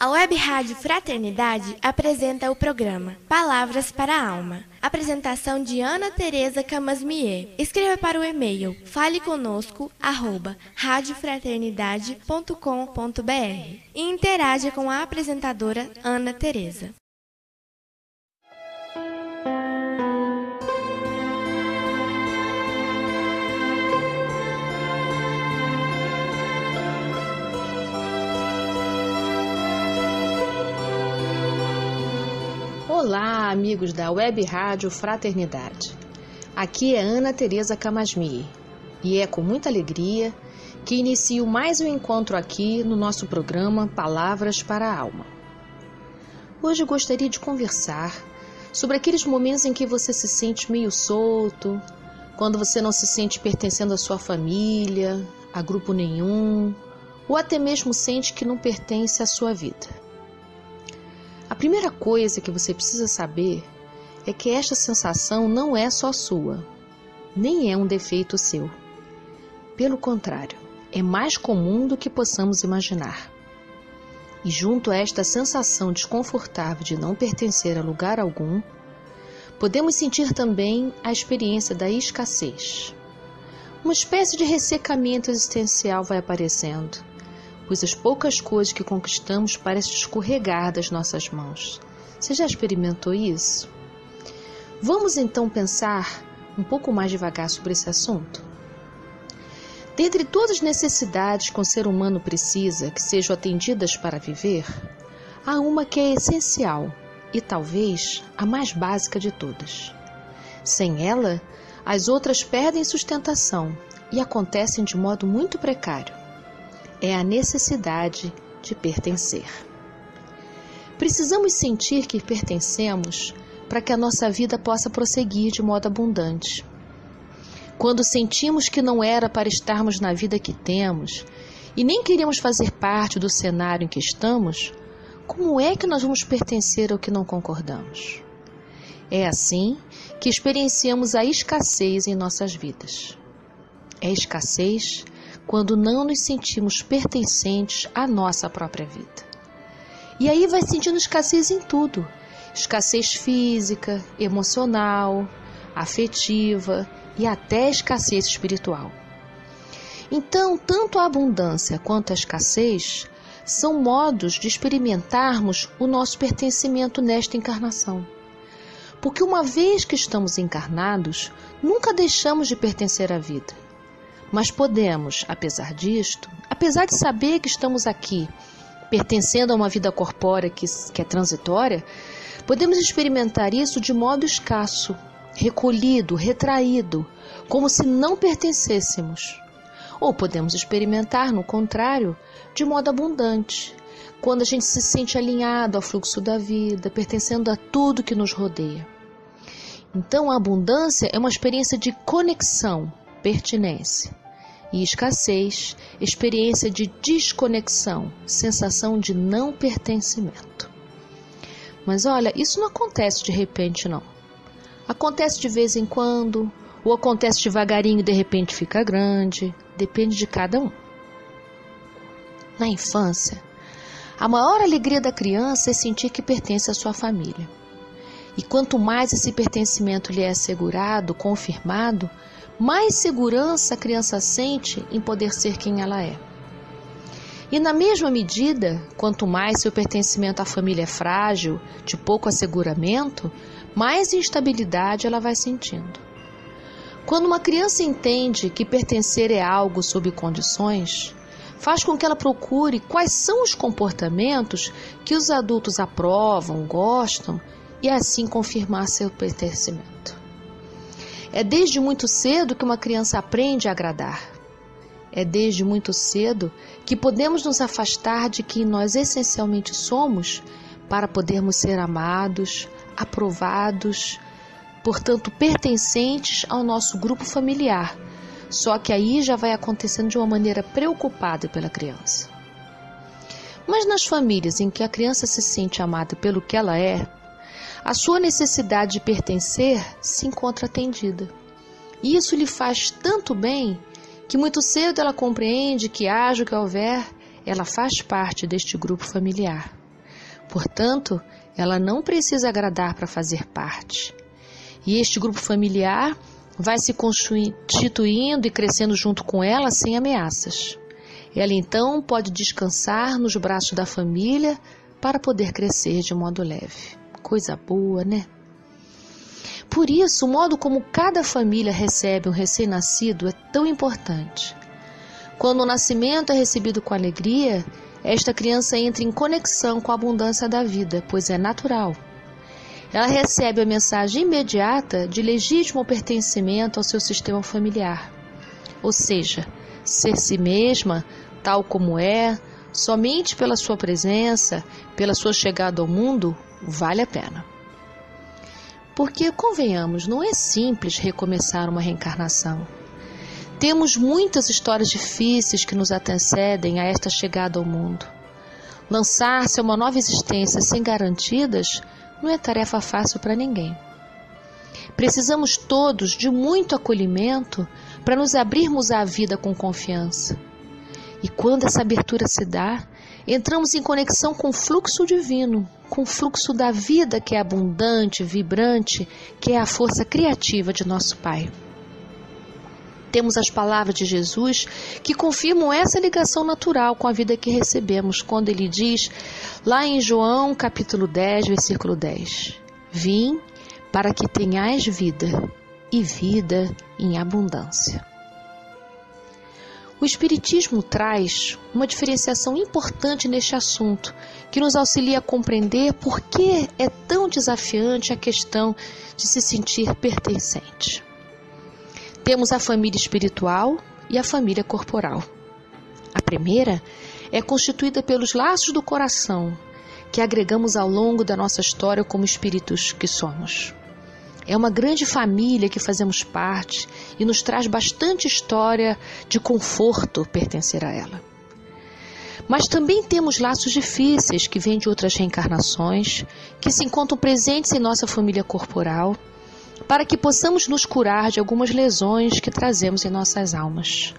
A Web Rádio Fraternidade apresenta o programa Palavras para a Alma. Apresentação de Ana Tereza Camasmier. Escreva para o e-mail faleconosco arroba radiofraternidade.com.br e interaja com a apresentadora Ana Tereza. Olá, amigos da Web Rádio Fraternidade. Aqui é Ana Tereza Camasmi e é com muita alegria que inicio mais um encontro aqui no nosso programa Palavras para a Alma. Hoje gostaria de conversar sobre aqueles momentos em que você se sente meio solto, quando você não se sente pertencendo à sua família, a grupo nenhum, ou até mesmo sente que não pertence à sua vida. A primeira coisa que você precisa saber é que esta sensação não é só sua, nem é um defeito seu. Pelo contrário, é mais comum do que possamos imaginar. E junto a esta sensação desconfortável de não pertencer a lugar algum, podemos sentir também a experiência da escassez. Uma espécie de ressecamento existencial vai aparecendo as poucas coisas que conquistamos parecem escorregar das nossas mãos. Você já experimentou isso? Vamos então pensar um pouco mais devagar sobre esse assunto? Dentre todas as necessidades que um ser humano precisa que sejam atendidas para viver, há uma que é essencial e talvez a mais básica de todas. Sem ela, as outras perdem sustentação e acontecem de modo muito precário é a necessidade de pertencer. Precisamos sentir que pertencemos para que a nossa vida possa prosseguir de modo abundante. Quando sentimos que não era para estarmos na vida que temos e nem queremos fazer parte do cenário em que estamos, como é que nós vamos pertencer ao que não concordamos? É assim que experienciamos a escassez em nossas vidas. É escassez quando não nos sentimos pertencentes à nossa própria vida. E aí vai sentindo escassez em tudo: escassez física, emocional, afetiva e até escassez espiritual. Então, tanto a abundância quanto a escassez são modos de experimentarmos o nosso pertencimento nesta encarnação. Porque uma vez que estamos encarnados, nunca deixamos de pertencer à vida mas podemos, apesar disto, apesar de saber que estamos aqui, pertencendo a uma vida corpórea que, que é transitória, podemos experimentar isso de modo escasso, recolhido, retraído, como se não pertencêssemos. Ou podemos experimentar, no contrário, de modo abundante, quando a gente se sente alinhado ao fluxo da vida, pertencendo a tudo que nos rodeia. Então, a abundância é uma experiência de conexão, pertinência e escassez, experiência de desconexão, sensação de não pertencimento. Mas olha, isso não acontece de repente, não. Acontece de vez em quando, ou acontece devagarinho e de repente fica grande, depende de cada um. Na infância, a maior alegria da criança é sentir que pertence à sua família. E quanto mais esse pertencimento lhe é assegurado, confirmado, mais segurança a criança sente em poder ser quem ela é. E na mesma medida, quanto mais seu pertencimento à família é frágil, de pouco asseguramento, mais instabilidade ela vai sentindo. Quando uma criança entende que pertencer é algo sob condições, faz com que ela procure quais são os comportamentos que os adultos aprovam, gostam e assim confirmar seu pertencimento. É desde muito cedo que uma criança aprende a agradar. É desde muito cedo que podemos nos afastar de quem nós essencialmente somos para podermos ser amados, aprovados, portanto pertencentes ao nosso grupo familiar. Só que aí já vai acontecendo de uma maneira preocupada pela criança. Mas nas famílias em que a criança se sente amada pelo que ela é, a sua necessidade de pertencer se encontra atendida. E isso lhe faz tanto bem que muito cedo ela compreende que, haja o que houver, ela faz parte deste grupo familiar. Portanto, ela não precisa agradar para fazer parte. E este grupo familiar vai se constituindo e crescendo junto com ela sem ameaças. Ela então pode descansar nos braços da família para poder crescer de modo leve. Coisa boa, né? Por isso, o modo como cada família recebe um recém-nascido é tão importante. Quando o nascimento é recebido com alegria, esta criança entra em conexão com a abundância da vida, pois é natural. Ela recebe a mensagem imediata de legítimo pertencimento ao seu sistema familiar. Ou seja, ser si mesma, tal como é, somente pela sua presença, pela sua chegada ao mundo, vale a pena. Porque, convenhamos, não é simples recomeçar uma reencarnação. Temos muitas histórias difíceis que nos antecedem a esta chegada ao mundo. Lançar-se a uma nova existência sem garantidas não é tarefa fácil para ninguém. Precisamos todos de muito acolhimento para nos abrirmos à vida com confiança. E quando essa abertura se dá, entramos em conexão com o fluxo divino, com o fluxo da vida que é abundante, vibrante, que é a força criativa de nosso Pai. Temos as palavras de Jesus que confirmam essa ligação natural com a vida que recebemos, quando ele diz, lá em João capítulo 10, versículo 10: Vim para que tenhais vida e vida em abundância. O Espiritismo traz uma diferenciação importante neste assunto, que nos auxilia a compreender por que é tão desafiante a questão de se sentir pertencente. Temos a família espiritual e a família corporal. A primeira é constituída pelos laços do coração, que agregamos ao longo da nossa história como espíritos que somos. É uma grande família que fazemos parte e nos traz bastante história de conforto pertencer a ela. Mas também temos laços difíceis que vêm de outras reencarnações, que se encontram presentes em nossa família corporal, para que possamos nos curar de algumas lesões que trazemos em nossas almas.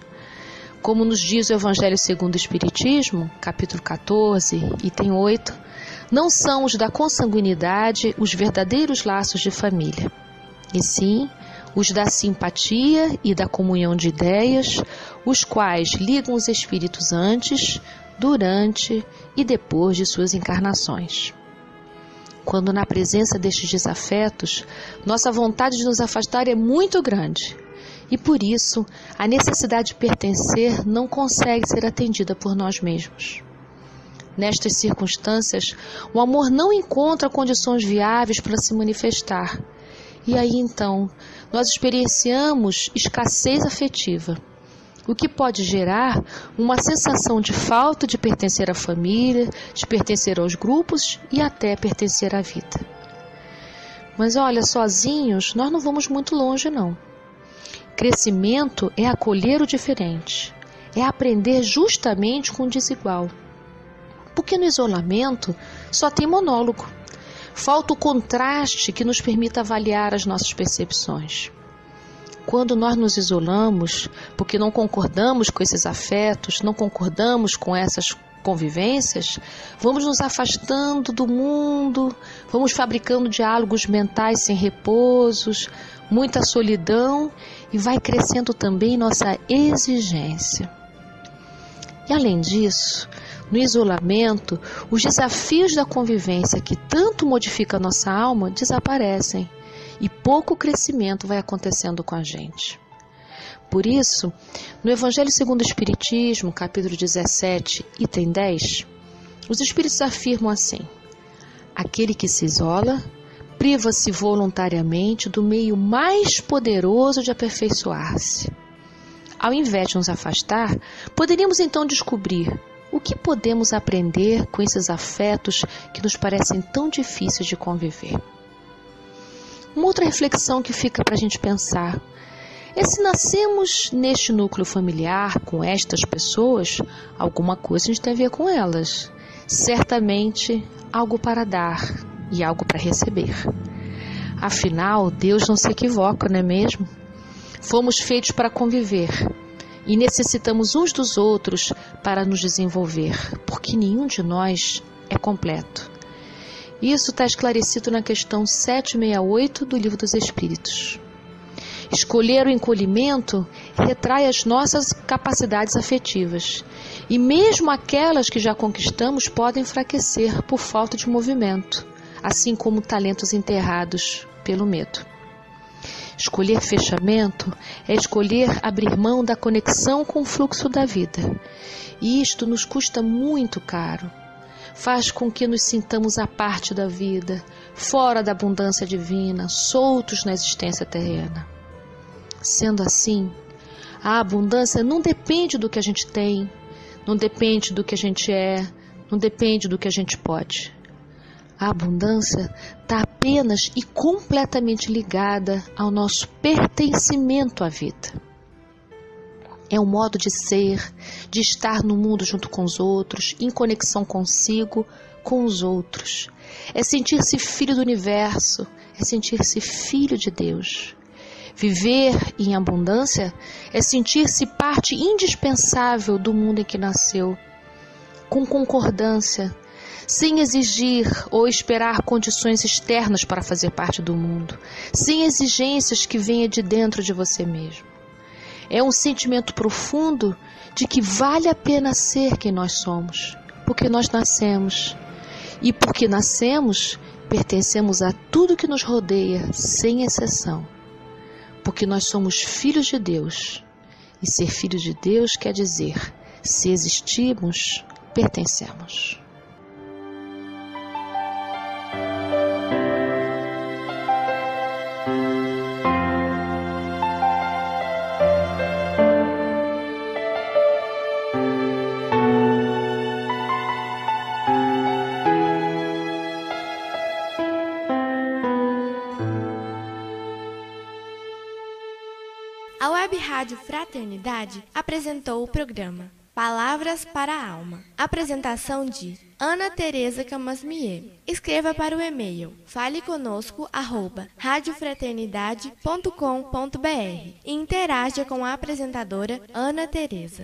Como nos diz o Evangelho segundo o Espiritismo, capítulo 14, item 8, não são os da consanguinidade os verdadeiros laços de família, e sim os da simpatia e da comunhão de ideias, os quais ligam os espíritos antes, durante e depois de suas encarnações. Quando na presença destes desafetos, nossa vontade de nos afastar é muito grande, e por isso a necessidade de pertencer não consegue ser atendida por nós mesmos. Nestas circunstâncias, o amor não encontra condições viáveis para se manifestar. E aí então, nós experienciamos escassez afetiva, o que pode gerar uma sensação de falta de pertencer à família, de pertencer aos grupos e até pertencer à vida. Mas olha, sozinhos nós não vamos muito longe, não. Crescimento é acolher o diferente, é aprender justamente com o desigual porque no isolamento só tem monólogo. Falta o contraste que nos permita avaliar as nossas percepções. Quando nós nos isolamos, porque não concordamos com esses afetos, não concordamos com essas convivências, vamos nos afastando do mundo, vamos fabricando diálogos mentais sem repousos, muita solidão e vai crescendo também nossa exigência. E além disso, no isolamento, os desafios da convivência que tanto modifica a nossa alma desaparecem e pouco crescimento vai acontecendo com a gente. Por isso, no Evangelho segundo o Espiritismo, capítulo 17, item 10, os Espíritos afirmam assim: Aquele que se isola priva-se voluntariamente do meio mais poderoso de aperfeiçoar-se. Ao invés de nos afastar, poderíamos então descobrir o que podemos aprender com esses afetos que nos parecem tão difíceis de conviver? Uma outra reflexão que fica para a gente pensar é se nascemos neste núcleo familiar com estas pessoas, alguma coisa a gente tem a ver com elas. Certamente algo para dar e algo para receber. Afinal, Deus não se equivoca, não é mesmo? Fomos feitos para conviver e necessitamos uns dos outros para nos desenvolver, porque nenhum de nós é completo. Isso está esclarecido na questão 768 do Livro dos Espíritos. Escolher o encolhimento retrai as nossas capacidades afetivas, e mesmo aquelas que já conquistamos podem enfraquecer por falta de movimento, assim como talentos enterrados pelo medo. Escolher fechamento é escolher abrir mão da conexão com o fluxo da vida. E isto nos custa muito caro. Faz com que nos sintamos à parte da vida, fora da abundância divina, soltos na existência terrena. Sendo assim, a abundância não depende do que a gente tem, não depende do que a gente é, não depende do que a gente pode. A abundância está apenas e completamente ligada ao nosso pertencimento à vida. É um modo de ser, de estar no mundo junto com os outros, em conexão consigo, com os outros. É sentir-se filho do universo, é sentir-se filho de Deus. Viver em abundância é sentir-se parte indispensável do mundo em que nasceu, com concordância, sem exigir ou esperar condições externas para fazer parte do mundo, sem exigências que venham de dentro de você mesmo. É um sentimento profundo de que vale a pena ser quem nós somos, porque nós nascemos. E porque nascemos, pertencemos a tudo que nos rodeia, sem exceção. Porque nós somos filhos de Deus. E ser filho de Deus quer dizer, se existimos, pertencemos. Web Rádio Fraternidade apresentou o programa Palavras para a Alma. Apresentação de Ana Tereza Camasmier. Escreva para o e-mail faleconosco@radiofraternidade.com.br e interaja com a apresentadora Ana Tereza.